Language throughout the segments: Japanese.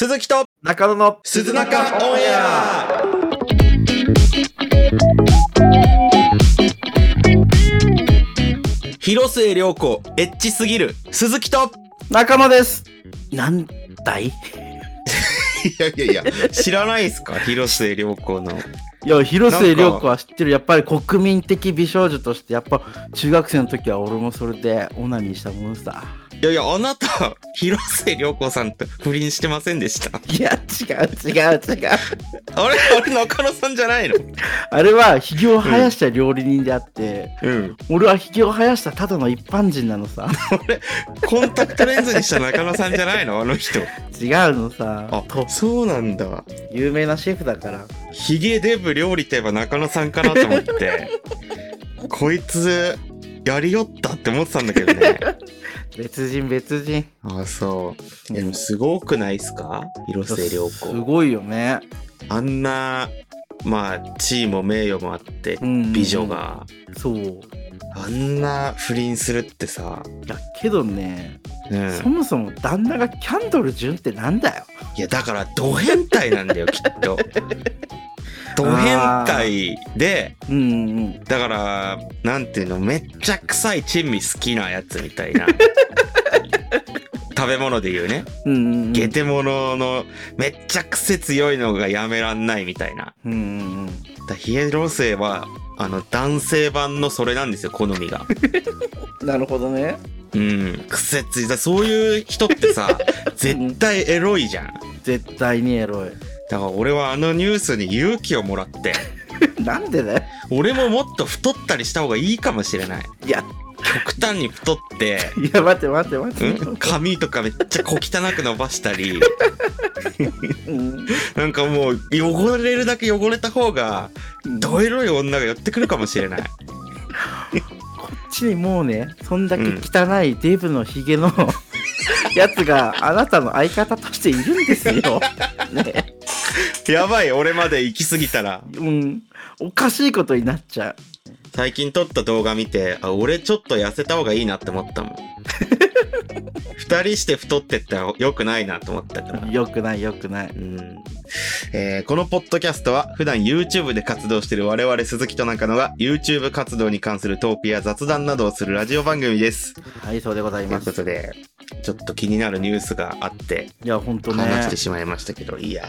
鈴木と中野の鈴中オンエア広末涼子エッチすぎる鈴木と中野です。なんだい？いいやいやいや知らないですか？広末涼子のや、広末涼子は知ってる。やっぱり国民的美少女として、やっぱ中学生の時は俺もそれでオナニーしたもんさ。いやいやあなた 広末涼子さんと不倫してませんでした？いや、違う違う違う。あれあれ中野さんじゃないの？あれは、ひげを生やした料理人であって、うん俺はひげを生やしたただの一般人なのさ。コンタクトレンズにした中野さんじゃないの？あの人違うのさ。あとそうなんだ有名なシェフだから。ヒゲデブ料理といえば中野さんかなと思って こいつやりよったって思ってたんだけどね別人別人。あそうでもすごくないっすか？広末涼す子ごいよね。あんなまあ地位も名誉もあってうん美女がそう。いあんな不倫するってさ、や、けどね、うん、そもそも旦那がキャンドル純ってなんだよ。いやだからド変態なんだよきっと ド変態でうんうん。だからなんていうのめっちゃ臭い珍味好きなやつみたいな 食べ物で言うねうんうんうん。ゲテモノのめっちゃ癖強いのがやめらんないみたいなうんうんだヒエロセはあの男性版のそれなんですよ好みがうん。なるほどね。うん癖ついたそういう人ってさ絶対エロいじゃん絶対にエロい。だから俺はあのニュースに勇気をもらって なんでだよ。俺ももっと太ったりした方がいいかもしれない。いや、極端に太って いや、待って待って待って。うん？髪とかめっちゃ小汚く伸ばしたり。うん。なんかもう汚れるだけ汚れた方がどエロい女が寄ってくるかもしれない。こっちにもうね、そんだけ汚いデブのヒゲのやつがあなたの相方としているんですよ。ね。やばい俺まで行き過ぎたらうん。おかしいことになっちゃう。最近撮った動画見てあ俺ちょっと痩せた方がいいなって思ったもん 二人して太ってったらよくないなと思ったからよくないよくない。うんえーこのポッドキャストは普段 YouTube で活動している我々鈴木と中野が YouTube 活動に関するトークや雑談などをするラジオ番組です。はい、そうでございというます。ことで、ちょっと気になるニュースがあっていや、ほんとね。話してしまいましたけど、いやー、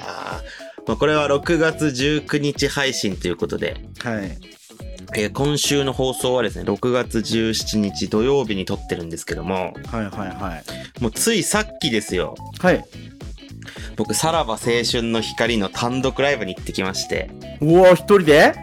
まあ、これは6月19日配信ということで、はい。えー今週の放送はですね、6月17日土曜日に撮ってるんですけども、はいはいはい。もうついさっきですよ、はい。僕、さらば青春の光の単独ライブに行ってきまして、うわ、一人で？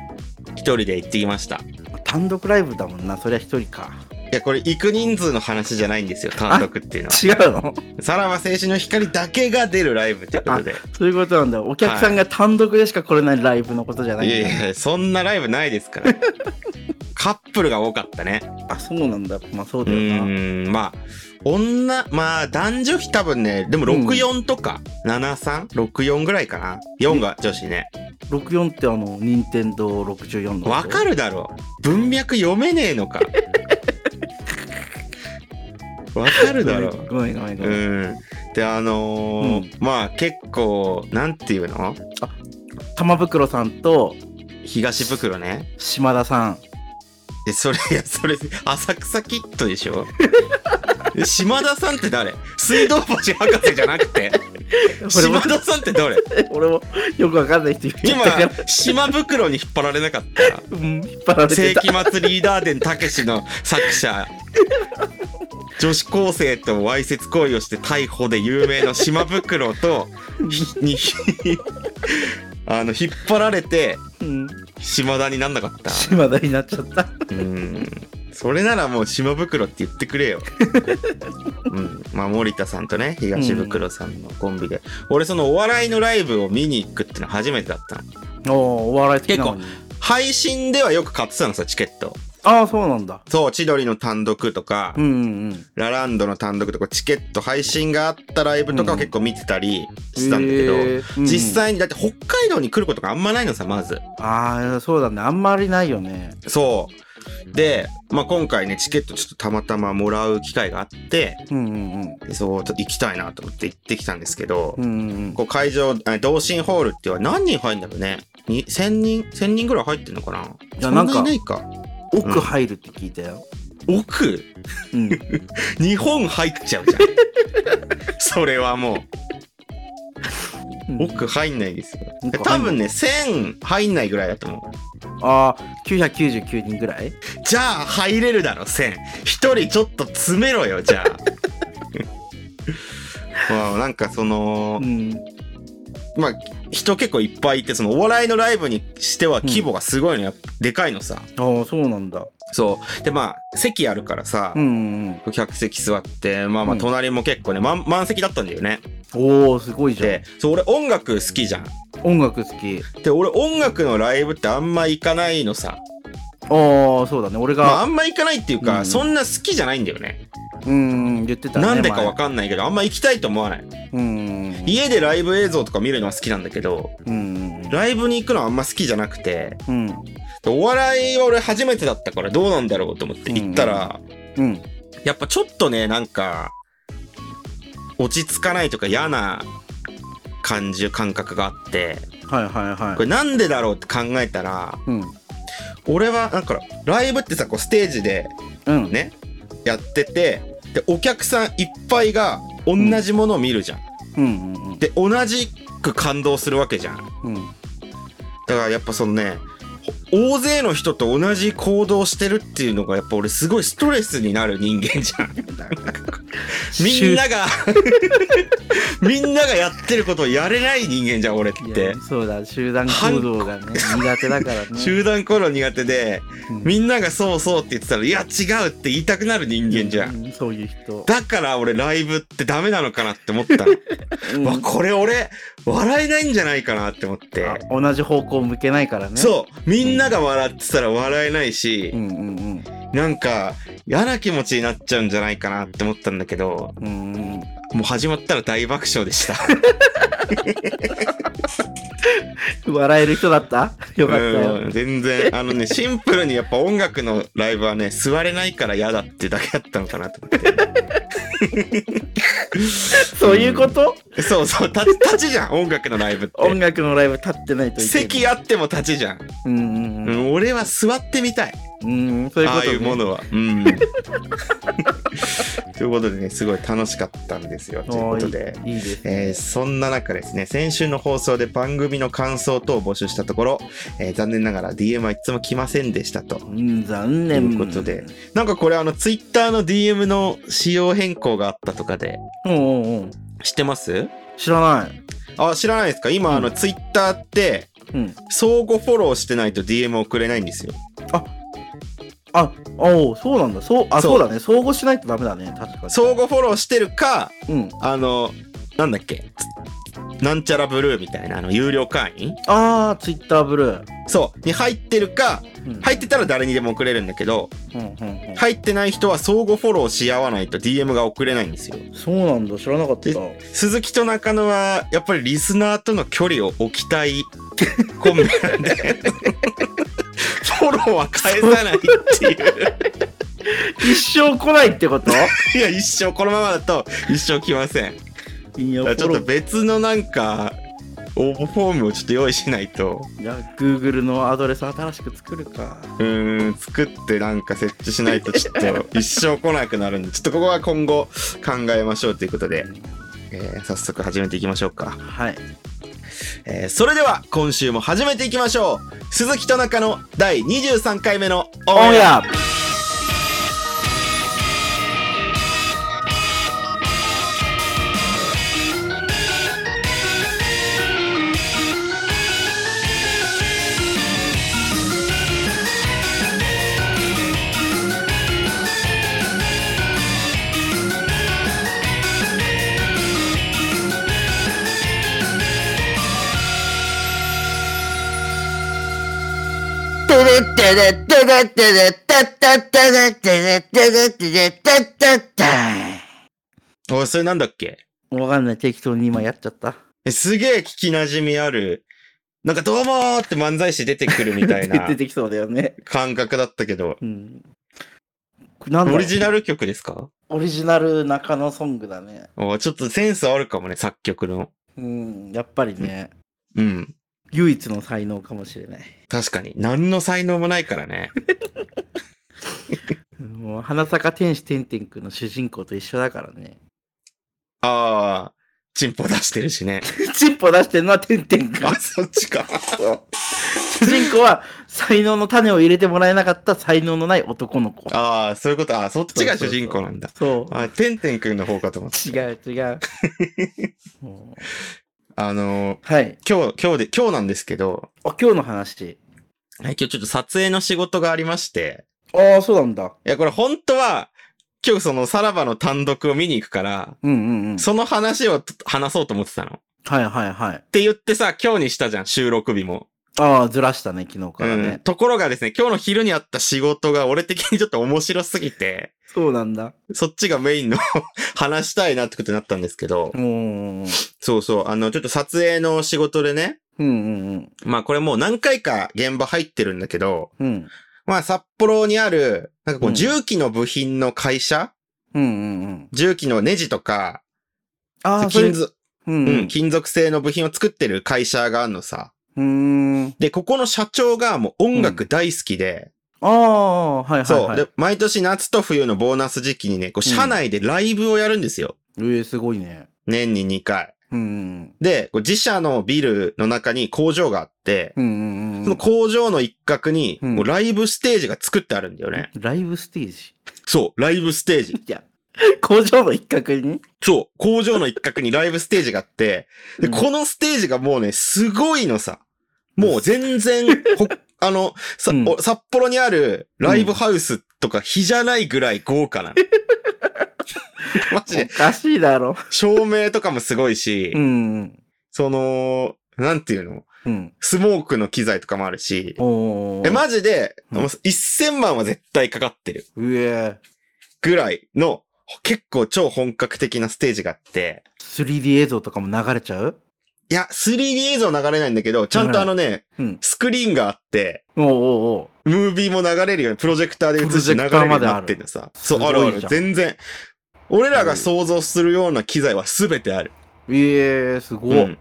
一人で行ってきました。単独ライブだもんな、そりゃ一人か。いや、これ行く人数の話じゃないんですよ、単独っていうのは。違うの？さらば青春の光だけが出るライブということで。そういうことなんだ。お客さんが単独でしか来れないライブのことじゃないんだ。いやいや、そんなライブないですから。カップルが多かったね。あ、そうなんだ。まあそううだよな。ーん、まあ、女、まあ、男女比多分ね、でもうん64とか、73?64 ぐらいかな。4が女子ね。64ってあの、任天堂64の。わかるだろ文脈読めねえのか。わかるだろごめんごめんごうめん。ん。で、あのーまあ結構、なんていうの？玉袋さんと東袋ね。島田さん。で、それ、いや、それ、浅草キッドでしょ？で島田さんって誰？水道橋博士じゃなくて？島田さんって誰？俺もよくわかんない人。今、島袋に引っ張られなかった？うん、引っ張られ世てた。紀末リーダー伝たけしの作者女子高生とわいせつ行為をして逮捕で有名な島袋とひに あの引っ張られてうん、島田になんなかった島田になっちゃった。うんそれならもう島袋って言ってくれよ。うん。まあ森田さんとね、東袋さんのコンビで。俺そのお笑いのライブを見に行くっての初めてだったの。おお、お笑い好きなのに。配信ではよく買ってたのさ、チケット。ああ、そうなんだ。そう、千鳥の単独とか、うんうんラランドの単独とか、チケット配信があったライブとかは結構見てたりしてたんだけど、へーうん実際に、だって北海道に来ることがあんまないのさ、まず。ああ、そうだね。あんまりないよね。そう。で、まあ、今回ね、チケットちょっとたまたまもらう機会があって、うんうんでそう、ちょっと行きたいなと思って行ってきたんですけど、うん。うんうんこう会場、あ同心ホールっては何人入んだろうね。に1000人 ?1000 人ぐらい入ってんのかな？いやなんかいないか。奥入るって聞いたよ。奥？うん。日本入っちゃうじゃん。それはもう、奥入んないですよ。多分ね、1000入んないぐらいだと思う。ああ、999人ぐらい？じゃあ入れるだろ、1000。一人ちょっと詰めろよ、じゃあ。まあ、なんかそのう、ん。まあ、人結構いっぱいいて、そのお笑いのライブにしては規模がすごいの、やっぱでかいのさ。ああ、そうなんだ。そう。で、まあ、席あるからさう、んうん。客席座って、まあまあ、うん隣も結構ね、満満席だったんだよね。おおすごいじゃんで。、そう、俺音楽好きじゃん。音楽好き。で、俺音楽のライブってあんま行かないのさ。ああ、そうだね。俺まあ、あが、んま行かないっていうか、うんそんな好きじゃないんだよね。うん、言ってたね。なんでかわ前かんないけど、あんま行きたいと思わない。うん。家でライブ映像とか見るのは好きなんだけど、うん。ライブに行くのはあんま好きじゃなくて、うん。でお笑いは俺初めてだったからどうなんだろうと思って行ったら、うん。やっぱちょっとね、なんか、落ち着かないとか嫌な感じ、感覚があって、はいはいはいこ。れなんでだろうって考えたら、うん。俺はなんか、ライブってさ、こうステージでうん。ね、やってて、で、お客さんいっぱいが同じものを見るじゃん。うんうんうん。で、同じく感動するわけじゃん。うん。だからやっぱそのね、ほ大勢の人と同じ行動してるっていうのがやっぱ俺すごいストレスになる人間じゃん。みんなが、みんながやってることをやれない人間じゃん俺っいてや。そうだ、集団行動がね、苦手だからね。集団行動苦手で、うんみんながそうそうって言ってたら、いや違うって言いたくなる人間じゃん。うそういう人。だから俺ライブってダメなのかなって思ったの。うんわ、これ俺、笑えないんじゃないかなって思って。あ同じ方向向けないからね。そう。みんなが笑ってたら笑えないし、うんうんなんか嫌な気持ちになっちゃうんじゃないかなって思ったんだけど、うん。もう始まったら大爆笑でした。笑える人だった？よかったよ。うん全然、あのね、シンプルにやっぱ音楽のライブはね、座れないから嫌だってだけだったのかなと思って。そういうこと？そうそう、立ち立ちじゃん、音楽のライブって。音楽のライブ立ってないといけない。席あっても立ちじゃん。うんうんううん。ん、俺は座ってみたい。うん、そういうこと、ね。ああいうものは。うん。ということでね、すごい楽しかったんですよ。ということで。いいで。えーそんな中ですね、先週の放送で番組の感想等を募集したところ、えー残念ながら DM はいつも来ませんでしたと。うん、残と念。いうことで。なんかこれあの、ツイッターの DM の仕様変更があったとかで、うんうんうん。知ってます？知らない。あ、知らないですか？今、あの、うんツイッターって、うん。相互フォローしてないと DM 送れないんですよ。あ、おうそうなんだ。そう、あ、そうだね。相互しないとダメだね。確かに。相互フォローしてるか、うん。あの、なんだっけ？なんちゃらブルーみたいな、あの、有料会員？あー、ツイッターブルー。そう、に入ってるか、うん、入ってたら誰にでも送れるんだけど、うんうんうん。入ってない人は相互フォローし合わないと DM が送れないんですよ。そうなんだ。知らなかった。鈴木と中野は、やっぱりリスナーとの距離を置きたいコンビなんで、フォローは返さないっていう。一生来ないってこと？いや、一生、このままだと一生来ません。いや、ちょっと別のなんか、応募フォームをちょっと用意しないと、ーいや、Google のアドレス新しく作るか。うーん、作ってなんか設置しないとちょっと一生来なくなるんで、ちょっとここは今後考えましょうということで、えー早速始めていきましょうか。はい。えーそれでは今週も始めていきましょう。鈴木と中の第23回目のオンエア。おいそれなんだっけわかんない。適当に今やっちゃった。えすげえ聞きなじみあるなんかどうもーって漫才師出てくるみたいな出てきそうだよね。感覚だったけど、うん。なんオリジナル曲ですかオリジナル中野ソングだね。おちょっとセンスあるかもね、作曲の。うん。やっぱりね、うん。唯一の才能かもしれない。確かに。何の才能もないからね。もう、花坂天使てんてんくんの主人公と一緒だからね。ああ、チンポ出してるしね。チンポ出してるのはてんてんくんあ、。そっちか。主人公は才能の種を入れてもらえなかった才能のない男の子。ああ、そういうこと。あそっちが主人公なんだ。そう。あ、てんてんくんの方かと思って。違う違う。あのーはい。今日、今日で、今日なんですけど、あ、今日の話。はい今日ちょっと撮影の仕事がありまして、ああ、そうなんだ。いや、これ本当は、今日そのさらばの単独を見に行くから、うんうんうん。その話を話そうと思ってたの。っはいはいはい。て言ってさ、今日にしたじゃん、収録日も。ああ、ずらしたね、昨日からうん。ね。ところがですね、今日の昼にあった仕事が俺的にちょっと面白すぎて、そうなんだ。そっちがメインの 話したいなってことになったんですけど、そうそう、あの、ちょっと撮影の仕事でね、うんうんまあこれもう何回か現場入ってるんだけど、うん。うん。まあ札幌にある、なんかこううん重機の部品の会社、うんうんうん。重機のネジとか、あ金属、うんううんん、。金属製の部品を作ってる会社があるのさ。うーん。で、ここの社長がもう音楽大好きで、ああ、はいはいそう。はい。で、毎年夏と冬のボーナス時期にね、こう、社内でライブをやるんですよ。ええ、すごいね。年に2回。うんで、自社のビルの中に工場があって、うん。うんうんうん。その工場の一角に、うんもうライブステージが作ってあるんだよね。ライブステージ？そう、ライブステージ。いや、工場の一角に？そう、工場の一角にライブステージがあって、で、うんこのステージがもうね、すごいのさ。もう全然、ほ、あの、さ、うんお札幌にあるライブハウスとか比じゃないぐらい豪華なの。マジで、おかしいだろ。照明とかもすごいし、うん。その、なんていうの？うん。スモークの機材とかもあるし。え、マジで、うんもう1000万は絶対かかってるうえ。ぐらいの、結構超本格的なステージがあって、3D 映像とかも流れちゃう？いや、3D 映像流れないんだけど、ちゃんとあのね、うん。スクリーンがあって、おうおうおうムービーも流れるように、プロジェクターで映して流れるようになってるのさ。そう、あるある。すごいじゃん全然。俺らが想像するような機材は全てある。ええ、すごい。うん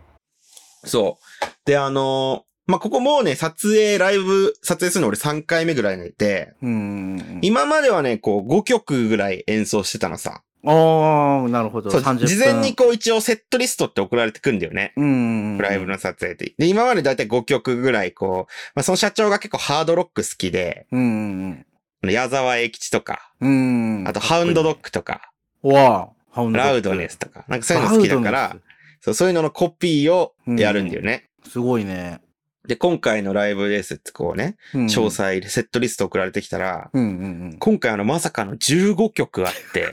そう。で、あのーまあ、ここもうね、撮影、ライブ、撮影するの俺3回目ぐらいで、うん。今まではね、こう5曲ぐらい演奏してたのさ。ああ、なるほど。そう、30分。事前にこう一応セットリストって送られてくんだよね。うん。ライブの撮影で。で、今までだいたい5曲ぐらいこう、まあ、その社長が結構ハードロック好きで、うん。矢沢永吉とか、うん。あとハウンドドッグとか、グ。わあ、ハウンドドッグラウドネスとか、なんかそういうの好きだからそうそういうののコピーをやるんだよね。スすごいね。で、今回のライブですってこうね、うん詳。細でセットリスト送られてきたら、うん今回あのまさかの15曲あ って。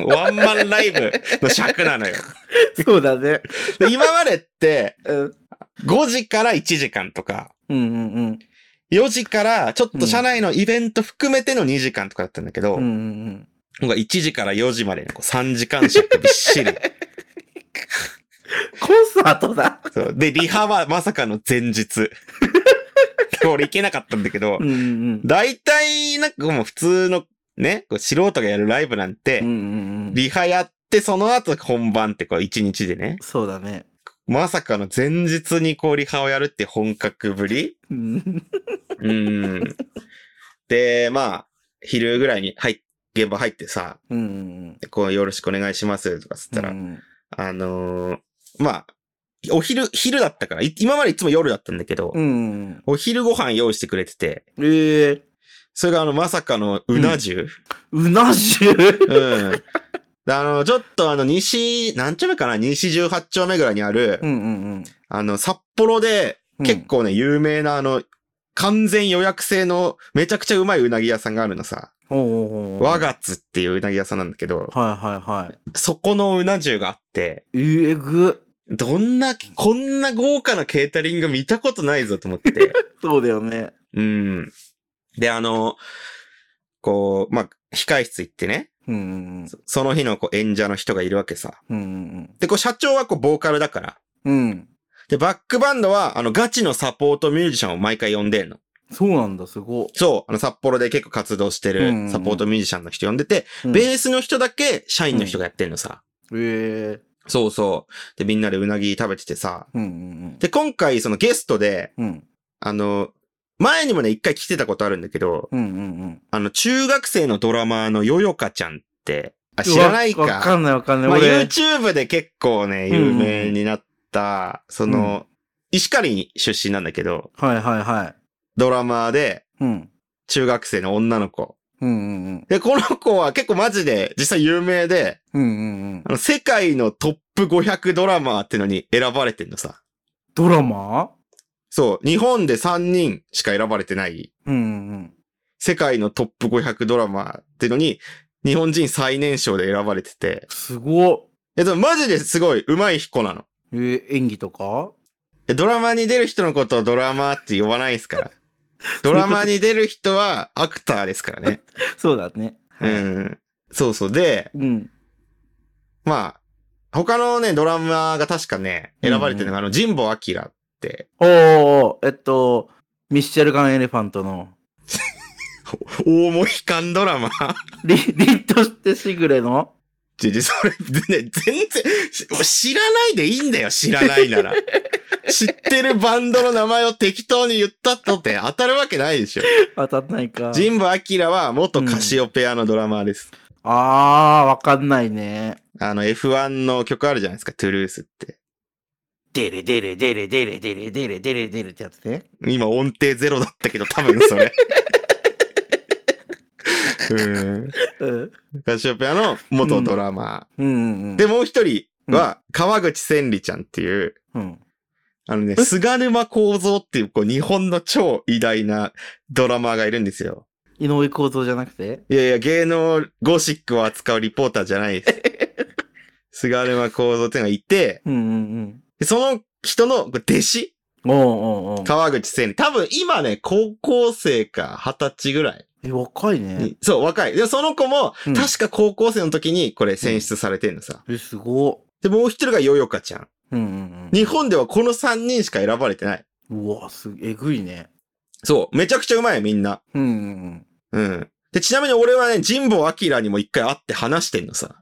ワンマンライブの尺なのよ。そうだね。で今までって うん5時から1時間とか、うんうん4時からちょっと社内のイベント含めての2時間とかだったんだけど、うん。うんうん今回1時から4時までのこう3時間尺びっしり。コンサートだ。そうで、リハはまさかの前日。俺行けなかったんだけどう、んうん大体なんかもう普通のね、こう素人がやるライブなんてうん。う、んうんうん。リハやってその後本番ってこう1日でね、そうだね。まさかの前日にこうリハをやるって本格ぶり？うんうん。で、まあ、昼ぐらいに入っ、現場入ってさ、うんうんでこうよろしくお願いしますとかつったら、うんあのーまあ、お昼、昼だったから、い今までいつも夜だったんだけど、うんうん。お昼ご飯用意してくれてて、ええ。それがあの、まさかのうな重、うな重？うん。であの、ちょっとあの、西、何丁目かな？西18丁目ぐらいにある、うんうんあの、札幌でうん。結構ね、有名なあの、完全予約制のめちゃくちゃうまいうなぎ屋さんがあるのさ。和月っていううなぎ屋さんなんだけど、はいはいはい。そこのうな重があって、えぐ。どんな、こんな豪華なケータリング見たことないぞと思って。そうだよね。うん。で、あの、こう、まあ、控室行ってね、うんうんそその日のこう演者の人がいるわけさ。うん。うんで、こう社長はこうボーカルだから、うん。うん。で、バックバンドは、あの、ガチのサポートミュージシャンを毎回呼んでんの。そうなんだ、すごそう、あの、札幌で結構活動してるうんうんうんサポートミュージシャンの人呼んでて、い。ベースの人だけ社員の人がやってんのさ。うん。えそうそう。で、みんなでうなぎ食べててさ。えうんうんで、今回そのゲストで、うん。うん。あの、前にもね、一回来てたことあるんだけど、うんうんうん。あの、中学生のドラマーのよよかちゃんって、あ、知らないか。わわかんないわかんない。まあ、俺、YouTube で結構ね、有名になった、その、石狩出身なんだけど、はいはいはい。ドラマーで、うん。中学生の女の子。うんうんうん。で、この子は結構マジで実際有名で、うんうんうん。あの、世界のトップ500ドラマーってのに選ばれてんのさ。ドラマ？そう、日本で3人しか選ばれてない、うんうん世界のトップ500ドラマーってのに、日本人最年少で選ばれてて、すごっ。え、でもマジですごい上手い子なの。えー演技とか？えドラマに出る人のことをドラマーって呼ばないですから。ドラマに出る人はアクターですからね。そうだね。うん。そうそう。で、うん。まあ、他のね、ドラマーが確かね、選ばれてるのが、あの、神保明って、おー、えっと、ミッシェルガン・エレファントの、大モヒカンドラマ？ーリ、リットしてしぐれの？ちちそれ、ね、全然、し知らないでいいんだよ、知らないなら。知ってるバンドの名前を適当に言ったとって当たるわけないでしょ。当たんないか。神保彰は元カシオペアのドラマーです。あー、わかんないね。あの F1 の曲あるじゃないですか、トゥルースって。デレデレデレデレデレデレデレデレってやつね。今音程ゼロだったけど多分それ。カシオペアの元ドラマうんうんー。で、もう一人は、川口千里ちゃんっていう、うん。あのね、菅沼幸三っていう、こう、日本の超偉大なドラマーがいるんですよ。井上公造じゃなくて？いやいや、芸能ゴシックを扱うリポーターじゃないです。菅沼幸三っていうのがいて、うんうんでその人の弟子？うん。おうおうおう川口千里。多分今ね、高校生か二十歳ぐらいえ、若いねに。そう、若い。で、その子も、うん確か高校生の時にこれ選出されてんのさ。え、すごで、もう一人がよよかちゃん。うんうん日本ではこの三人しか選ばれてない。うん。うわ、す、えぐいね。そう、めちゃくちゃうまいよ、みんな。うんうんうん。で、ちなみに俺はね、神保明にも一回会って話してんのさ。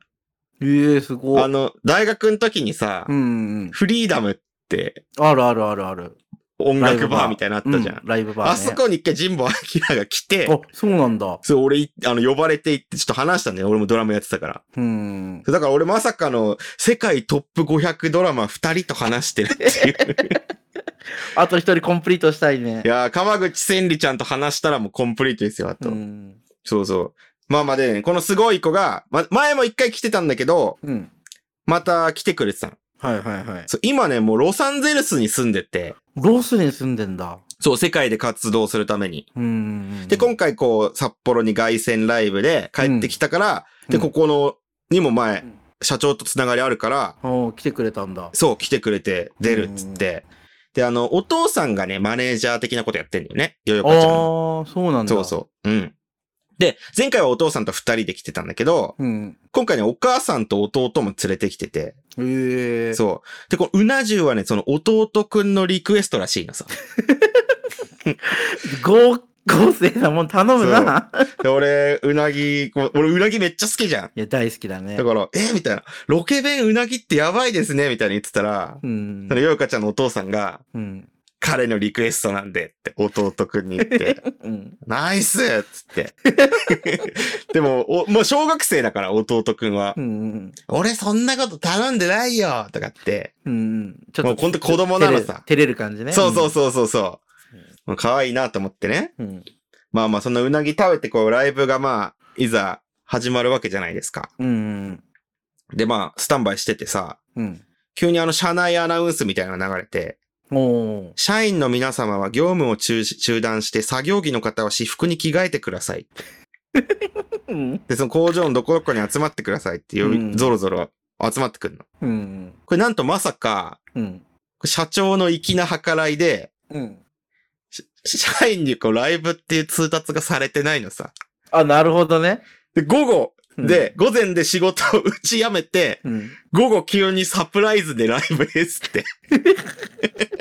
うん。ええすごい。あの、大学の時にさ、うんうんフリーダムってうん。あるあるあるある。音楽バーみたいなのあったじゃん。うライブバー、ね。あそこに一回神保明が来て、あ、そうなんだ。そう、俺い、あの、呼ばれて行ってちょっと話したんだよ。俺もドラムやってたから。うん。だから俺まさかの世界トップ500ドラマ二人と話してるっていう。あと一人コンプリートしたいねい。やー、川口千里ちゃんと話したらもうコンプリートですよ、あと。うん。そうそう。まあまあで、ね、このすごい子が、ま、前も一回来てたんだけど、うん。また来てくれてたの。はいはいはい。そう、今ね、もうロサンゼルスに住んでて、ロスに住んでんだ。そう、世界で活動するために。うん。で、今回こう、札幌に凱旋ライブで帰ってきたから、で、うんここの、にも前うん、社長とつながりあるから、おー来てくれたんだ。そう、来てくれて、出るっつって。で、あの、お父さんがね、マネージャー的なことやってんだよね。よよああかちゃんの。ー、そうなんだ。そうそう。うん。で、前回はお父さんと二人で来てたんだけど、う。うん。今回ね、お母さんと弟も連れてきてて、ええそう。で、このうな重はね、その弟くんのリクエストらしいのさ。合、合成なもん頼むな。で、俺、うなぎ、俺うなぎめっちゃ好きじゃん。いや、大好きだねだ。から、え？みたいな。ロケ弁うなぎってやばいですねみたいに言ってたら、うんその。よよかちゃんのお父さんが、うん。彼のリクエストなんでって弟くんに言って、うん。ナイスっつって。でも、お、もう小学生だから弟くんはう、ん。俺そんなこと頼んでないよとかって、うん。ちょもうほんと子供なのさ照れる感じね。そうそうそうそうそう。可愛いなと思ってね。うん。うん。まあまあ、そんなうなぎ食べてこう、ライブがまあ、いざ始まるわけじゃないですか。うん。でまあ、スタンバイしててさ、うん。急にあの、社内アナウンスみたいなのが流れて。社員の皆様は業務を中止中断して作業着の方は私服に着替えてください。うん。で、その工場のどこどこに集まってくださいって呼び、うんゾロゾロ集まってくるの。うん。これなんとまさか、うん。社長の粋な計らいで、うん。し社員にこうライブっていう通達がされてないのさ。あ、なるほどね。で、午後で、午前で仕事を打ちやめて、うん。午後急にサプライズでライブですって。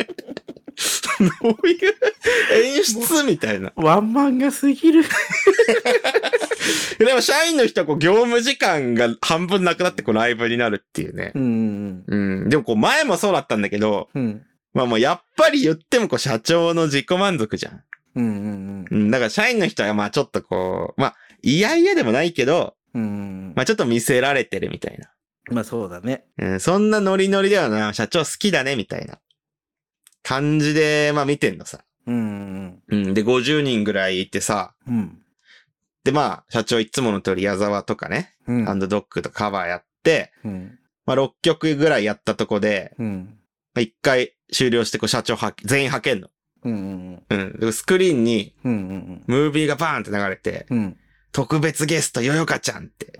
どういう演出みたいな。ワンマンがすぎる。でも社員の人はこう業務時間が半分なくなってこうライブになるっていうね。うん。うん。でもこう前もそうだったんだけど、うん。まあもうやっぱり言ってもこう社長の自己満足じゃん。うん。うん。だから社員の人はまあちょっとこう、まあ嫌々でもないけど、うん。まあちょっと見せられてるみたいな。まあそうだね。うん、そんなノリノリではな、社長好きだねみたいな感じで、まあ見てんのさ。うん。うん。で、50人ぐらいいてさ、うん。でまあ社長いつもの通り矢沢とかね、うん。ハンドドッグとカバーやって、うん。まあ6曲ぐらいやったとこで、うん。まあ1回終了してこう社長は全員派遣の。うん。うん。でスクリーンにうん。ムービーがバーンって流れて、うん。特別ゲストよよかちゃんって。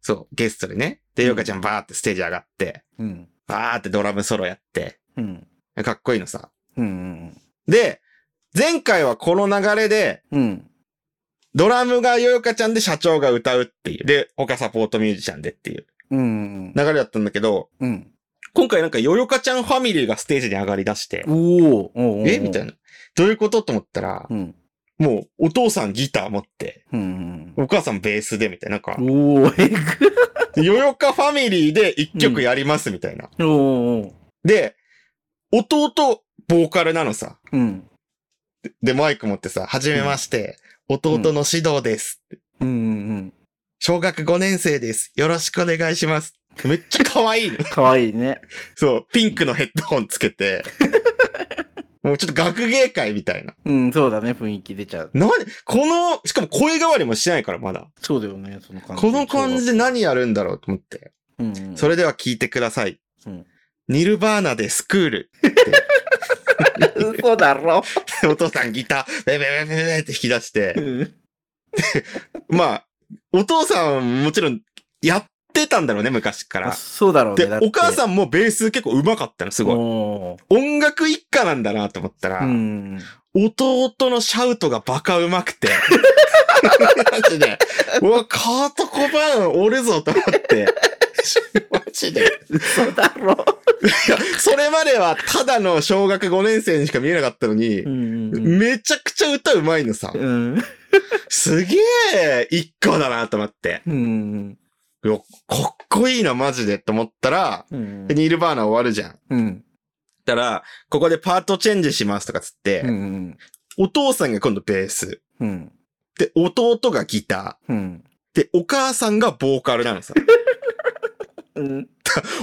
そう、ゲストでね。で、よよかちゃんバーってステージ上がって、うん。バーってドラムソロやって、うん。かっこいいのさ。うん。で、前回はこの流れで、うん。ドラムがよよかちゃんで社長が歌うっていう。で、他サポートミュージシャンでっていううん。流れだったんだけど、うん。今回なんかよよかちゃんファミリーがステージに上がり出して、おお。え？みたいな。どういうこと？と思ったら、うん。もうお父さんギター持って、うん。お母さんベースでみたいな。なんか、おお、えぐ。よよかファミリーで一曲やりますみたいな。おお。で、弟、ボーカルなのさ。うん。で、マイク持ってさ、はじめまして、弟の指導です。うん。うん。小学5年生です。よろしくお願いします。めっちゃ可愛いの。かわいいね。そう、ピンクのヘッドホンつけて、もうちょっと学芸会みたいな。うん、そうだね、雰囲気出ちゃう。なに、この、しかも声変わりもしてないから、まだ。そうだよね、その感じ。この感じで何やるんだろうと思って。うん。それでは聞いてください。うんニルバーナでスクール。嘘だろ。お父さんギター、ベベベベベって弾き出してう。ん。まあ、お父さんもちろんやってたんだろうね、昔から。そうだろうね。で、お母さん、んもベース結構上手かったの、すごい。音楽一家なんだなと思ったら、うん。弟のシャウトがバカ上手くて、マジで、うわ、カートコバーンおるぞと思って、マジで。嘘だろ。いや、それまではただの小学5年生にしか見えなかったのにう、ん。めちゃくちゃ歌うまいのさ。うん。すげえ一家だなと思って。うん。いやかっこいいな、マジでと思ったら、うんで。ニールバーナー終わるじゃん。うん。たら、ここでパートチェンジしますとかつって、うん。お父さんが今度ベース。うん。で、弟がギタうん。ー。で、お母さんがボーカルなのさ。うん。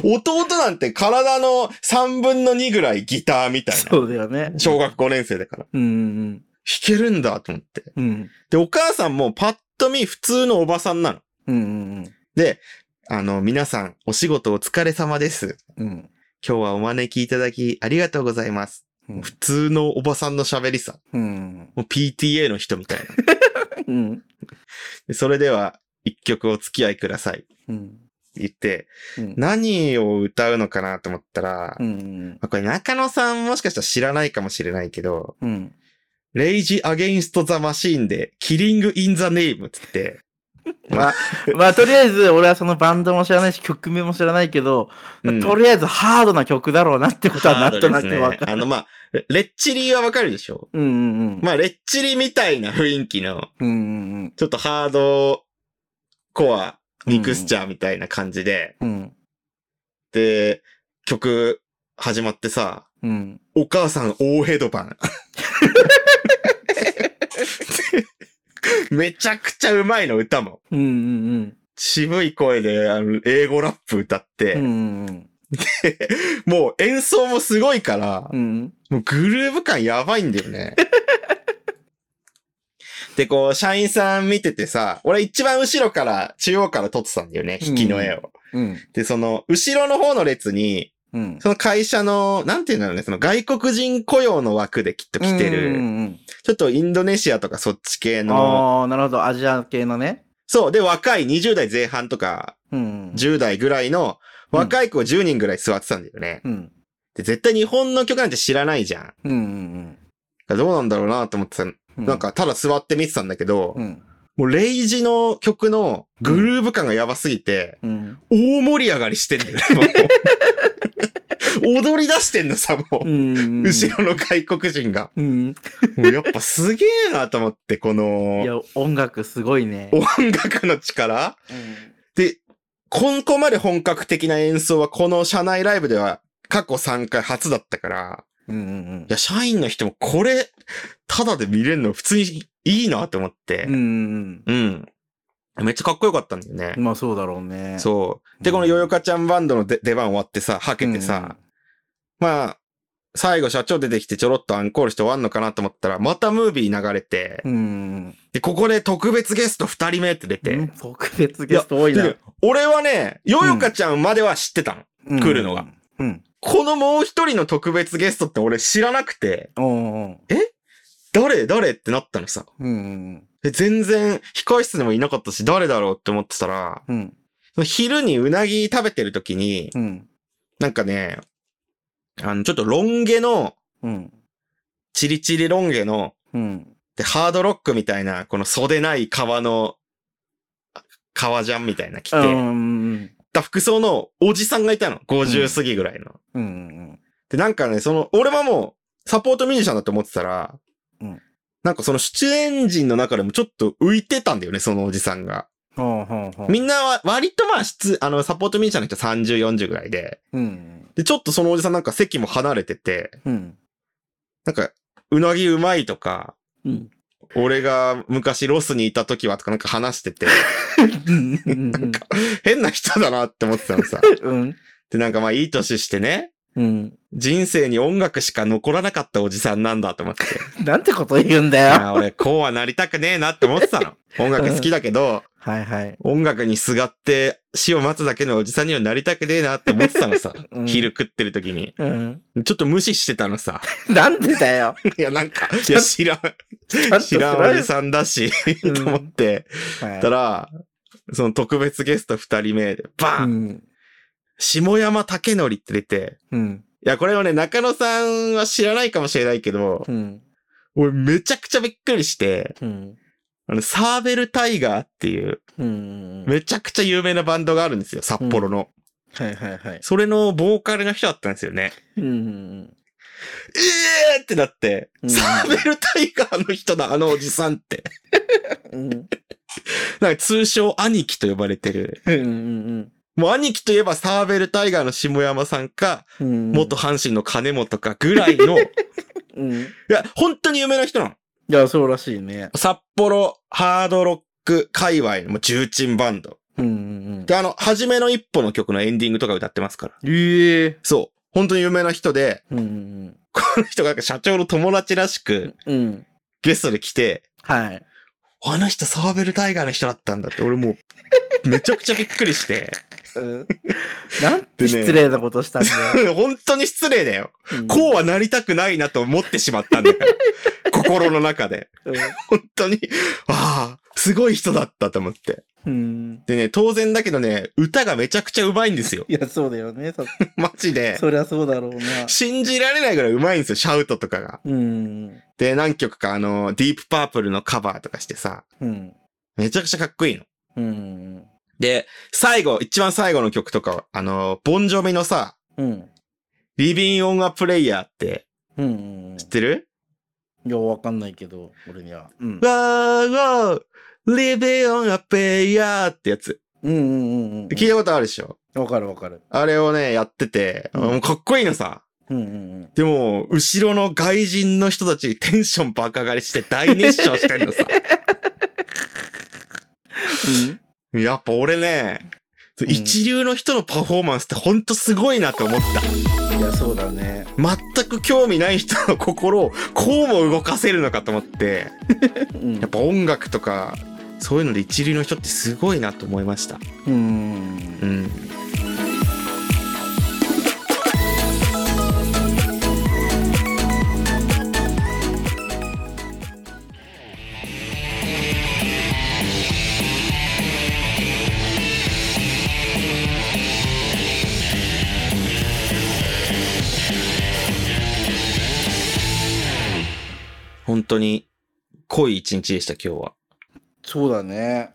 弟なんて体の3分の2ぐらいギターみたいな。そうだよね。小学5年生だから。弾うん。けるんだと思って。うん。で、お母さんもパッと見普通のおばさんなの。うん。で、あの、皆さん、お仕事お疲れ様です。うん。今日はお招きいただきありがとうございます。うん普通のおばさんの喋りさ。うん。もう PTA の人みたいな。うん。でそれでは、一曲お付き合いください。うん。言って、うん。何を歌うのかなと思ったら、うん。まあこれ中野さんもしかしたら知らないかもしれないけど、うん。レイジ・アゲインスト・ザ・マシーンで、キリング・イン・ザ・ネームつって、まあ、まあ、とりあえず、俺はそのバンドも知らないし、曲名も知らないけど、うんとりあえずハードな曲だろうなってことはなんとなくわかる。あの、まあ、レレッチリはわかるでしょ？うんうんうん。まあ、レッチリみたいな雰囲気の、うんうんちょっとハードコア、ミクスチャーみたいな感じで、うん。うん。で、曲始まってさ、うん。お母さん大ヘドバン。めちゃくちゃうまいの歌も。うんうん渋い声であの英語ラップ歌って、うん。うんもう演奏もすごいから、うん。もうグルーヴ感やばいんだよね。で、こう、社員さん見ててさ、俺一番後ろから、中央から撮ってたんだよね、引きの絵を。うん。で、その、後ろの方の列に、うん。その会社の、なんていうんだろうね、その外国人雇用の枠できっと来てうんる、うんちょっとインドネシアとかそっち系うん。の、ああ、なるほど。アジア系のね。そう、で、若い20代前半とかうん。10代ぐらいの若い子10人ぐらい座ってたんだよね。うん。で、絶対日本の曲なんて知らないじゃん。うんうんどうなんだろうなと思ってた。うん。なん、か、ただ座って見てたんだけど、うん。もうレイジの曲のグルーヴ感がやばすぎて、うん。大盛り上がりしてんだよ 踊り出してんのさ、もう。うん。後ろの外国人が。うん。もうやっぱすげえなと思って、こいのや、音楽すごいね。音楽の力で、ここまで本格的な演奏はこの社内ライブでは過去3回初だったから、うんうんいや、社員の人もこれ、ただで見れるの普通にいいなって思ってうん。う、んうん。めっちゃかっこよかったんだよねうん。。まあそうだろうね。そう。で、このヨヨカちゃんバンドの出出番終わってさ、はけてさ、まあ、最後社長出てきてちょろっとアンコールして終わんのかなと思ったら、またムービー流れて。で、ここで特別ゲスト2人目って出て、うん特別ゲスト多いなで。俺はね、ヨヨカちゃんまでは知ってたの。うん来るのが。うん。このもう一人の特別ゲストって俺知らなくて、おうん。誰誰ってなったのさ。うん。で全然、控室でもいなかったし、誰だろうって思ってたら、うん。昼にうなぎ食べてる時に、うん。なんかね、あの、ちょっとロン毛の、うん。チリチリロン毛の、うん。で、ハードロックみたいな、この袖ない革の、革ジャンみたいな着て、うん。た服装のおじさんがいたの。50過ぎぐらいの。うん。で、なんかね、その、俺はもう、サポートミュージシャンだと思ってたら、うんなんかその出演陣の中でもちょっと浮いてたんだよね、そのおじさんが。ほうほうほう。みんなは割とまあ、出、あの、サポートミュージシャンの人30、40ぐらいで、うん。で、ちょっとそのおじさんなんか席も離れてて、うん。なんか、うなぎうまいとか、うん。俺が昔ロスにいた時はとかなんか話してて、うん。変な人だなって思ってたのさ。うん。で、なんかまあいい年してね、うん。人生に音楽しか残らなかったおじさんなんだと思って。なんてこと言うんだよ。俺、こうはなりたくねえなって思ってたの。音楽好きだけど、はいはい。音楽にすがって死を待つだけのおじさんにはなりたくねえなって思ってたのさ。うん昼食ってる時に。うん。ちょっと無視してたのさ。なんでだよ。いや、なんか、いや、知らん、知らんおじさんだし、うんと思って、はいたら、その特別ゲスト二人目で、バーン、うん。下山武則って出て、うん。いや、これはね、中野さんは知らないかもしれないけど、うん。俺めちゃくちゃびっくりして、うん。あの、サーベルタイガーっていう、うん。めちゃくちゃ有名なバンドがあるんですよ、札幌の。はいはいはい。それのボーカルの人だったんですよね。うん。えーってなって、うんサーベルタイガーの人だ、あのおじさんって。うん。なんか通称兄貴と呼ばれてる。うん。もう兄貴といえばサーベルタイガーの下山さんか、うん。元阪神の金本かぐらいの、いうん。や、本当に有名な人なの。いや、そうらしいね。札幌ハードロック界隈の重鎮バンド。うん。うん。で、あの、初めの一歩の曲のエンディングとか歌ってますから。ええ。そう。本当に有名な人で、うん。この人がなんか社長の友達らしくうん。ゲストで来て、はい。あの人サーベルタイガーの人だったんだって、俺もう、めちゃくちゃびっくりして。うん。なんて失礼なことしたんだよ。本当に失礼だよ。うんこうはなりたくないなと思ってしまったんだから。心の中で。本当に、ああ、すごい人だったと思って。うん。でね、当然だけどね、歌がめちゃくちゃ上手いんですよ。いや、そうだよね。そ マジで。そりゃそうだろうな。信じられないぐらい上手いんですよ、シャウトとかが。うん。で、何曲かあの、ディープパープルのカバーとかしてさ、うん。めちゃくちゃかっこいいの。うん。で、最後、一番最後の曲とか、あの、ボンジョビのさ、うん。リビンオンアプレイヤーってうん。知ってる、いや、わかんないけど、俺には。うん。わーわー、リビンオンアプレイヤーってやつ。うんうんうんうん。聞いたことあるでしょ？わかるわかる。あれをね、やってて、うんかっこいいのさ。うんうんでも、後ろの外人の人たちテンション爆上がりして大熱唱してんのさ。うん。やっぱ俺ね、ん一流の人のパフォーマンスってほんとすごいなと思った。いや、そうだね。全く興味ない人の心をこうも動かせるのかと思って、うんやっぱ音楽とか、そういうので一流の人ってすごいなと思いました。うん。うん。本当に濃い一日でした、今日は。そうだね。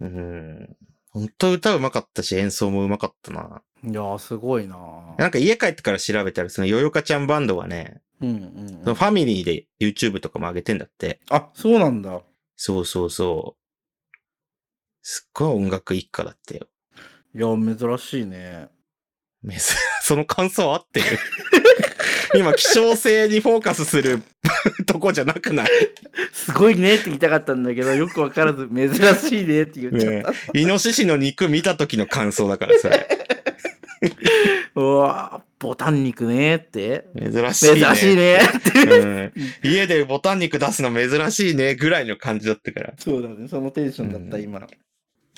うん。本当歌うまかったし、演奏もうまかったな。いやー、すごいななんか家帰ってから調べたら、そのヨヨカちゃんバンドはね、うんうんそのファミリーで YouTube とかも上げてんだって。あ、そうなんだ。そうそうそう。すっごい音楽一家だってよ。いや、珍しいね。めず その感想合ってる 今、希少性にフォーカスする とこじゃなくない？すごいねって言いたかったんだけど、よくわからず、珍しいねって言っちゃった。イノシシの肉見た時の感想だから、それ。うわーボタン肉ねって。珍しいね。珍しいねって。うん。家でボタン肉出すの珍しいね、ぐらいの感じだったから。そうだね、そのテンションだった、うん今。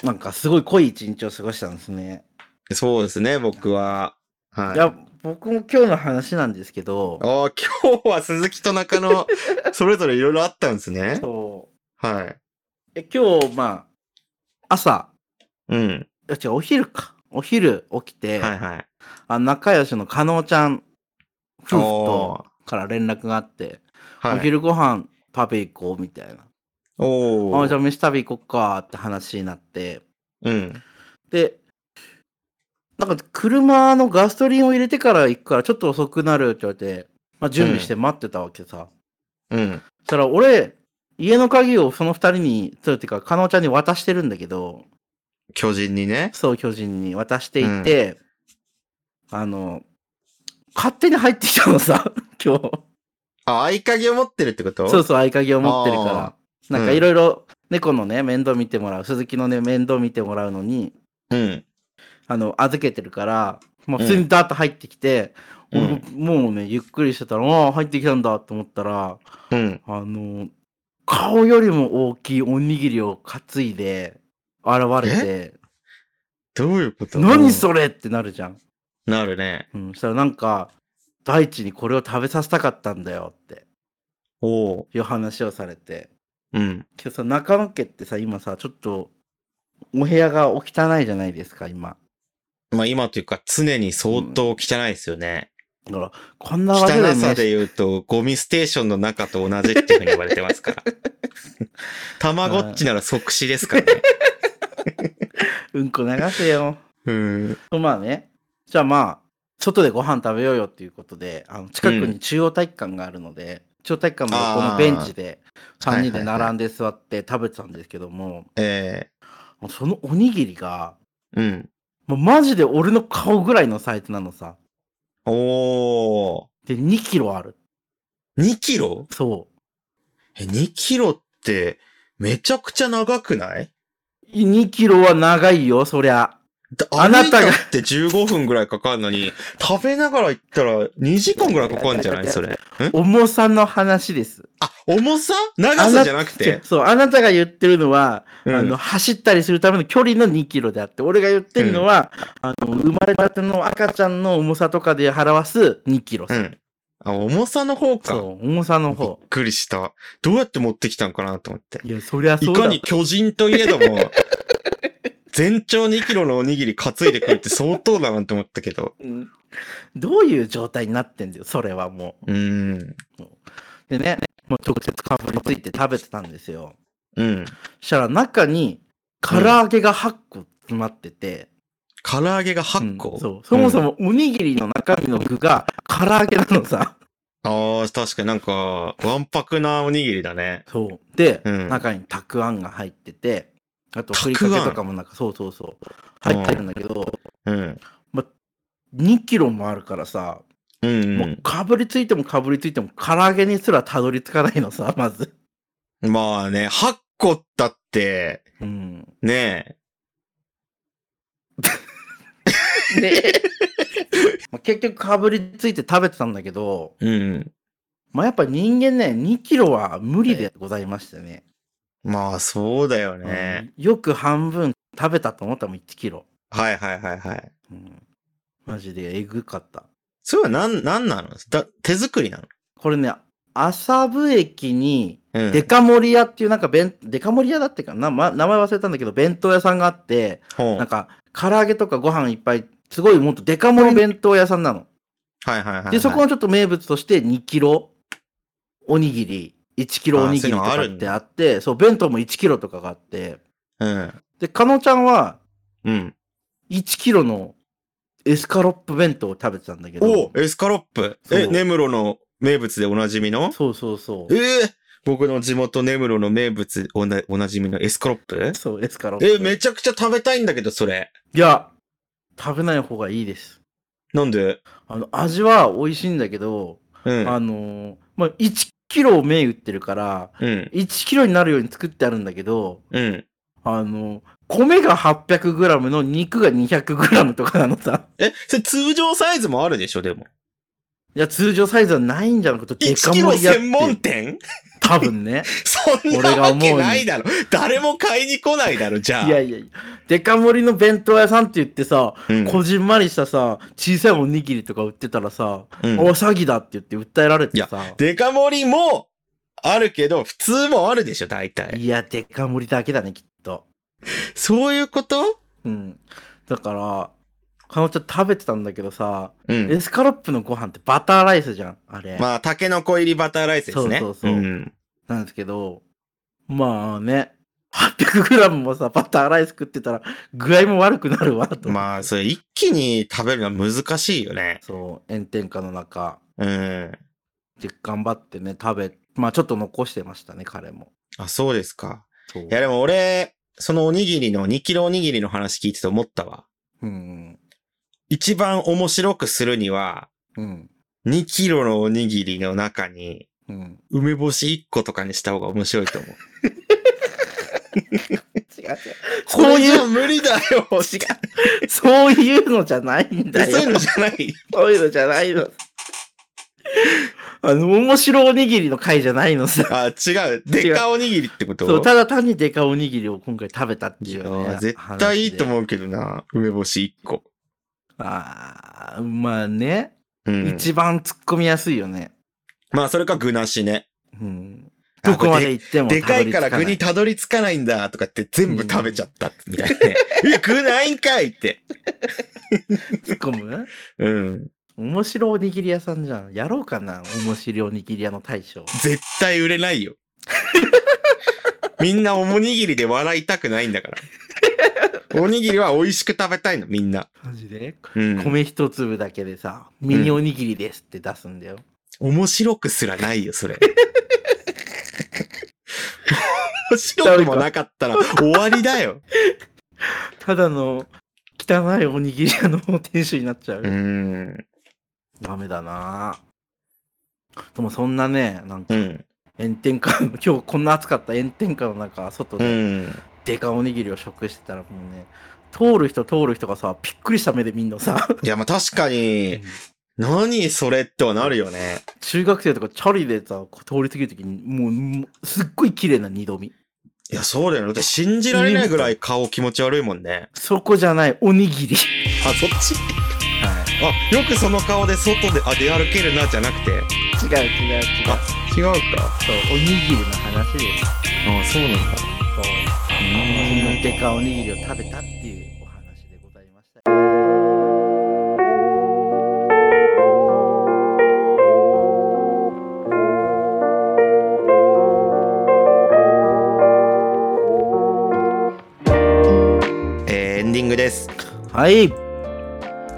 なんか、すごい濃い一日を過ごしたんですね。そうですね、僕は。はい。いや、僕も今日の話なんですけど、ああ、今日は鈴木と中野、それぞれいろいろあったんですね。そう。はい。え今日、まあ、朝、うん。違う、お昼か。お昼起きて、はいはい。あ仲良しの加納ちゃん夫婦とおから連絡があって、ーはい。お昼ご飯食べ行こうみたいな。おーあじゃあ飯食べ行こっかって話になって、うん。で、なんか車のガソリンを入れてから行くからちょっと遅くなるって言われて、まあ、準備して待ってたわけさ。うん。そしたら俺、家の鍵をその二人に、そうっていうか、加納ちゃんに渡してるんだけど、巨人にね。そう巨人に渡していて、あの、勝手に入ってきたのさ、今日。あ、合鍵を持ってるってこと？そうそう、合鍵を持ってるかあら。なんかいろいろ猫のね、面倒見てもらう、鈴木のね、面倒見てもらうのに、うん。あの、預けてるから、もう普通にダーッと入ってきて、うん俺もうね、ゆっくりしてたら、ああ、入ってきたんだと思ったら、うん。あの、顔よりも大きいおにぎりを担いで、現れて、どういうこと？何それってなるじゃん。なるね。うん、そしたらなんか、大地にこれを食べさせたかったんだよっておーいう話をされて。うん。けどさ、中野家ってさ、今さ、ちょっと、お部屋がお汚いじゃないですか、今。まあ今というか常に相当汚いですよね。だから、こんなわけで汚さでね、言うと、ゴミステーションの中と同じっていうふうに言われてますから。たまごっちなら即死ですからね。うんこ流せよ。うん。まあね、じゃあまあ、外でご飯食べようよっていうことで、あの近くに中央体育館があるので、中央体育館の横のベンチで3人で並んで座って食べてたんですけども、えそのおにぎりが、えうん。もうマジで俺の顔ぐらいのサイズなのさ。おー。で、2キロある。2キロ？そえ、2キロって、めちゃくちゃ長くない？う2キロは長いよ、そりゃ。だあなたがって15分ぐらいかかるのに、食べながら行ったら2時間ぐらいかかるんじゃない？それ。ん重さの話です。あ、重さ？長さじゃなくて？そう、あなたが言ってるのは、うんあの、走ったりするための距離の2キロであって、俺が言ってるのは、あの、生まれたての赤ちゃんの重さとかで表す2キロさ。うん。あ、重さの方か。そう、重さのびっ方。くりした。どうやって持ってきたんかなと思って。いや、そりゃいそうだ。かに巨人といえども、全長2キロのおにぎり担いでくるって相当だなって思ったけど。うんどういう状態になってんだよ、それはもうーん。う。でね、もう直接かぶりついて食べてたんですよ。うん。そしたら中に、唐揚げが8個詰まってて、唐揚げが8個、うんそう。そもそもおにぎりの中身の具が唐揚げなのさ。ああ、確かになんか、わんぱくなおにぎりだね。そう。で、うん中にたくあんが入ってて、あとふりかけとかもなんか、そうそうそう。入ってるんだけど、うん。2キロもあるからさ、うん、もうかぶりついてもかぶりついても唐揚げにすらたどり着かないのさ、まず。うん。まあね、8個だって、うん。ね で、まあ結局かぶりついて食べてたんだけど、え。うん。まあやっぱ人間ね、2キロは無理でございましてね。まあ、そうだよね。うんよく半分食べたと思ったもん、1キロ。はいはいはいはい。うんマジでえぐかった。それはなん、なんなの？だ手作りなの？これね、麻布駅に、うん。デカ盛り屋っていうなんか弁、デカ盛り屋だってかな、ま、名前忘れたんだけど、弁当屋さんがあって、ほうなんか、唐揚げとかご飯いっぱい、すごいもっとデカ盛り弁当屋さんなの。はいはいはいはい。で、そこのちょっと名物として2キロおにぎり1キロおにぎりとかってあって、そう、弁当も1キロとかがあって、うん。で、かのちゃんはうん。1キロのエスカロップ弁当を食べてたんだけど、おエスカロップ。え、そう根室の名物でおなじみの？そうそうそう。えー僕の地元根室の名物おなおなじみのエスカロップ？そう、エスカロップ。え、めちゃくちゃ食べたいんだけど、それ。いや、食べない方がいいです。なんで？あの、味は美味しいんだけど、うん。あのーまあ、1キロを銘打ってるから、うん。1キロになるように作ってあるんだけど、うん。あの、米が 800g の肉が 200g とかなのさ。え、それ通常サイズもあるでしょ、でも。いや、通常サイズはないんじゃなくて、デカ1キロ盛りやって専門店？多分ね。そんな俺がわけないだろ。誰も買いに来ないだろ、じゃあ。いやいやいや、デカ盛りの弁当屋さんって言ってさ、うんこじんまりしたさ、小さいおにぎりとか売ってたらさ、うんお、詐欺だって言って訴えられてさ。デカ盛りもあるけど、普通もあるでしょ、大体。いや、デカ盛りだけだね、きっと。そういうこと？うん。だから、かのちゃん食べてたんだけどさ、うん。エスカロップのご飯ってバターライスじゃん、あれ。まあ、タケノコ入りバターライスですね。そうそうそうんなんですけど、まあね、800g もさ、バターライス食ってたら、具合も悪くなるわ、と。まあ、それ一気に食べるのは難しいよね。そう、炎天下の中、うん。で、頑張ってね、食べ、まあちょっと残してましたね、彼も。あ、そうですか。いや、でも俺、そのおにぎりの2キロおにぎりの話聞いてて思ったわ。うん。一番面白くするには、うん。2キロのおにぎりの中に、うん。梅干し1個とかにした方が面白いと思う。違う違う。これじゃ無理だよ。違う。そういうのじゃないんだよ。そういうのじゃない。そういうのじゃないの。あの、面白おにぎりの回じゃないのさ。あ、違う。でかおにぎりってこと？そう、ただ単にデカおにぎりを今回食べたっていう、ね。ー絶対いいとう。思うけどな。梅干し1個。ああ、まあね、うん。一番突っ込みやすいよね。まあ、それか具なしね。うん。あどこまで行ってもでかいから具にたどり着かないんだとかって全部食べちゃったみたいなね。え、具ないんかいって。突っ込む？うん。面白おにぎり屋さんじゃん。やろうかな。面白おにぎり屋の大将。絶対売れないよ。みんなおにぎりで笑いたくないんだから。おにぎりは美味しく食べたいの、みんな。マジで、うん。米一粒だけでさ、ミニおにぎりですって出すんだよ。面白くすらないよ、それ。面白くもなかったら終わりだよ。ただの汚いおにぎり屋の店主になっちゃう。うん。ダメだなでもそんなね、なんかうん。炎天下の、今日こんな暑かった炎天下の中、外うでん。デカおにぎりを食してたらもうね、通る人通る人がさ、びっくりした目で見んのさ、いや、まあ確かに、何それってはなるよね。中学生とかチャリでさ、通り過ぎるときに、もうすっごい綺麗な二度見。いや、そうだよね。だって信じられないぐらい顔気持ち悪いもんね。そこじゃない、おにぎり。あ、そっち？はい。あ、よくその顔で外で、あ、出歩けるな、じゃなくて？違う違う違う。あ、違うか。そう、おにぎりの話です。あ、そうなんだ。そう。うんそのデカおにぎりを食べたはい。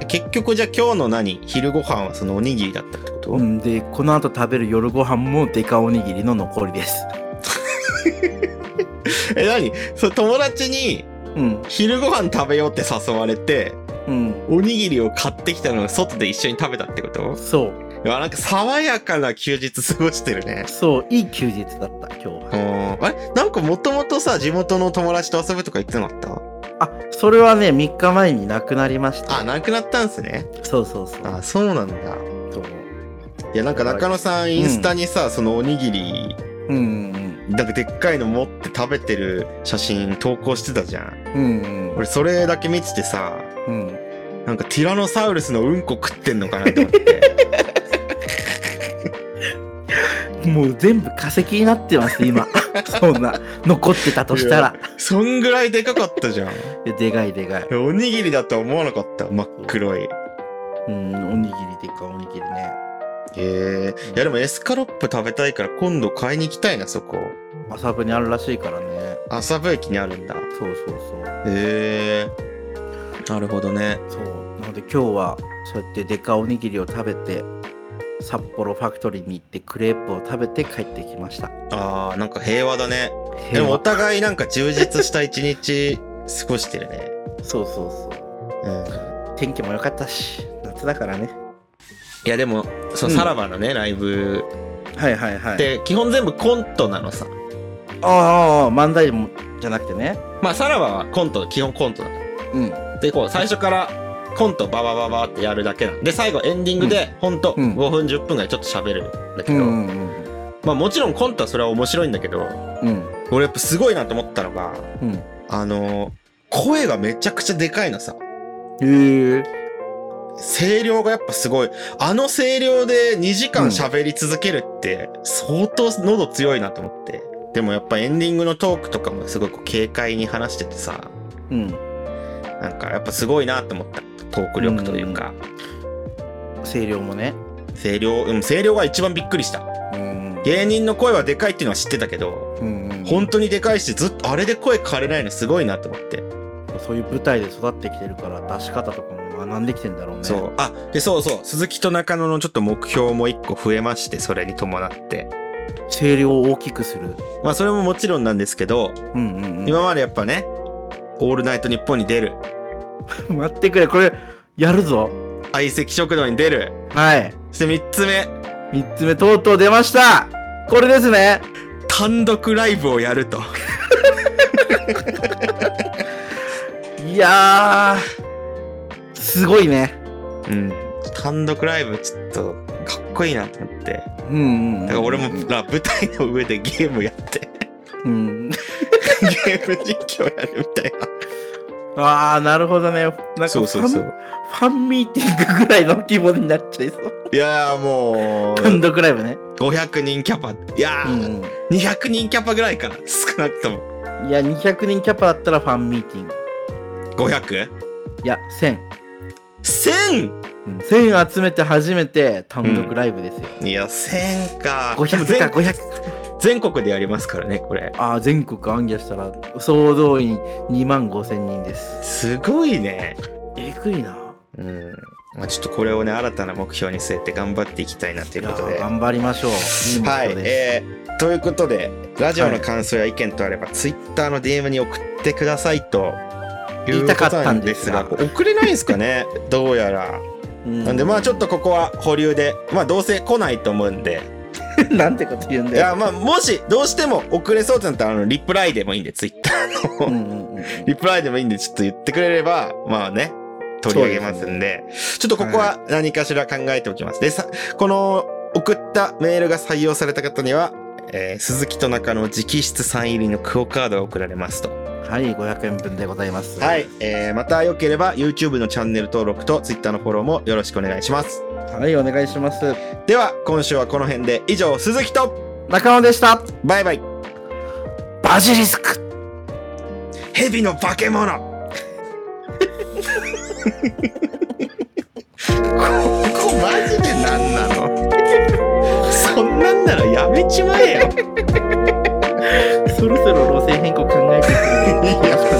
結局じゃあ今日の何？昼ご飯はそのおにぎりだったってこと、うんで、この後食べる夜ご飯もデカおにぎりの残りです。え、何？そう友達にうん。昼ご飯食べようって誘われて、うん。おにぎりを買ってきたのを外で一緒に食べたってこと？そう。いや、なんか爽やかな休日過ごしてるね。そう、いい休日だった、今日うは。ん。あれ？なんかもともとさ、地元の友達と遊ぶとか言ってなかった？あ、それはね、3日前に亡くなりました。あ、なくなったんすね。そうそうそう。あ、そうなんだ。そういや、なんか中野さんインスタにさ、そのおにぎり、うんうんなんかでっかいの持って食べてる写真投稿してたじゃん。うん。うん俺それだけ見ててさ、うん。うん。なんかティラノサウルスのうんこ食ってんのかなって思って。もう全部化石になってます、今。そんな、残ってたとしたら。そんぐらいでかかったじゃん。いやでかいでかい。おにぎりだとは思わなかった。真っ黒い。うん、おにぎりでか、おにぎりね。へえ。いやでもエスカロップ食べたいから今度買いに行きたいな、そこ。麻布にあるらしいからね。麻布駅にあるんだ。そうそうそう。へえ。なるほどね。そう。なので今日はそうやってデカおにぎりを食べて、札幌ファクトリーに行ってクレープを食べて帰ってきました。ああ、なんか平和だね。でもお互いなんか充実した一日過ごしてるね。そうそうそう。うん。天気も良かったし、夏だからね。いやでも、そのうんさらばのね、ライブはいはいはい。って基本全部コントなのさ。ああ、漫才もじゃなくてね。まあさらばはコント、基本コントなの。うん。で、こう最初からコントババババってやるだけなの。で、最後エンディングで、ほんとうん5分10分ぐらいちょっと喋るんだけど、まあもちろんコントはそれは面白いんだけど、うん。俺やっぱすごいなと思ったのが。あの、声がめちゃくちゃでかいのさ。へえ。声量がやっぱすごい。あの声量で2時間喋り続けるって相当喉強いなと思って。でもやっぱエンディングのトークとかもすごいこう軽快に話しててさ、うん。なんかやっぱすごいなと思った。トーク力というか、声量もね。声量、うん、声量が一番びっくりした。うん。芸人の声はでかいっていうのは知ってたけど、うんうん。本当にでかいし、ずっとあれで声枯れないのすごいなと思って。そういう舞台で育ってきてるから出し方とかも学んできてんだろうね。そう。あ、で、そうそう。鈴木と中野のちょっと目標も一個増えまして、それに伴って。声量を大きくする。まあそれももちろんなんですけど、うんうんうん。今までやっぱね、オールナイトニッポンに出る、待ってくれ、これ、やるぞ。相席食堂に出る、はい。そして三つ目、三つ目、とうとう出ましたこれですね。単独ライブをやると。いやー、すごいね。うん。単独ライブちょっとかっこいいなと思って。うんうんうん。だから俺もな舞台の上でゲームやって、うん。ゲーム実況やるみたいな。あー、なるほどね。なんかフそうそうそう。ファンミーティングぐらいの規模になっちゃいそう。いやーも単う、独ライブね。500人キャパ。いやうー、ん200人キャパぐらいかな。少なくとも。うん。いや、200人キャパだったらファンミーティング。500? いや、1000。1000! うん1000集めて初めて単独ライブですよ。いや、1000か。500全か、500。全国でやりますからね、これ。あー、全国暗記したら、総動員2万5千人です。すごいね。えぐいな。うん。まあ、ちょっとこれをね、新たな目標に据えて頑張っていきたいなということで。頑張りましょう。いい目はい。えー、ということで、ラジオの感想や意見とあれば、ツイッターの DM に送ってくださいと。言いたかったんですが送れないんですかね？どうやら。うんなんで、まあちょっとここは保留で、まあどうせ来ないと思うんで、なんてこと言うんいだよ。や、まあもし、どうしても遅れそうってなったら、あの、リプライでもいいんで、ツイッターの、リプライでもいいんで、ちょっと言ってくれれば、まあね、取り上げますんで、ちょっとここは何かしら考えておきます。で、さ、この送ったメールが採用された方には、えー鈴木と中の直筆サイン入りのクオカードが送られますと。はい、500円分でございます。はい。えー、また良ければ YouTube のチャンネル登録と Twitter のフォローもよろしくお願いします。はいお願いします。では今週はこの辺で以上鈴木と中野でした。バイバイ。バジリスク。蛇の化け物。ここマジで何なの？そんなんならやめちまえよ。そろそろ路線変更考えてくる。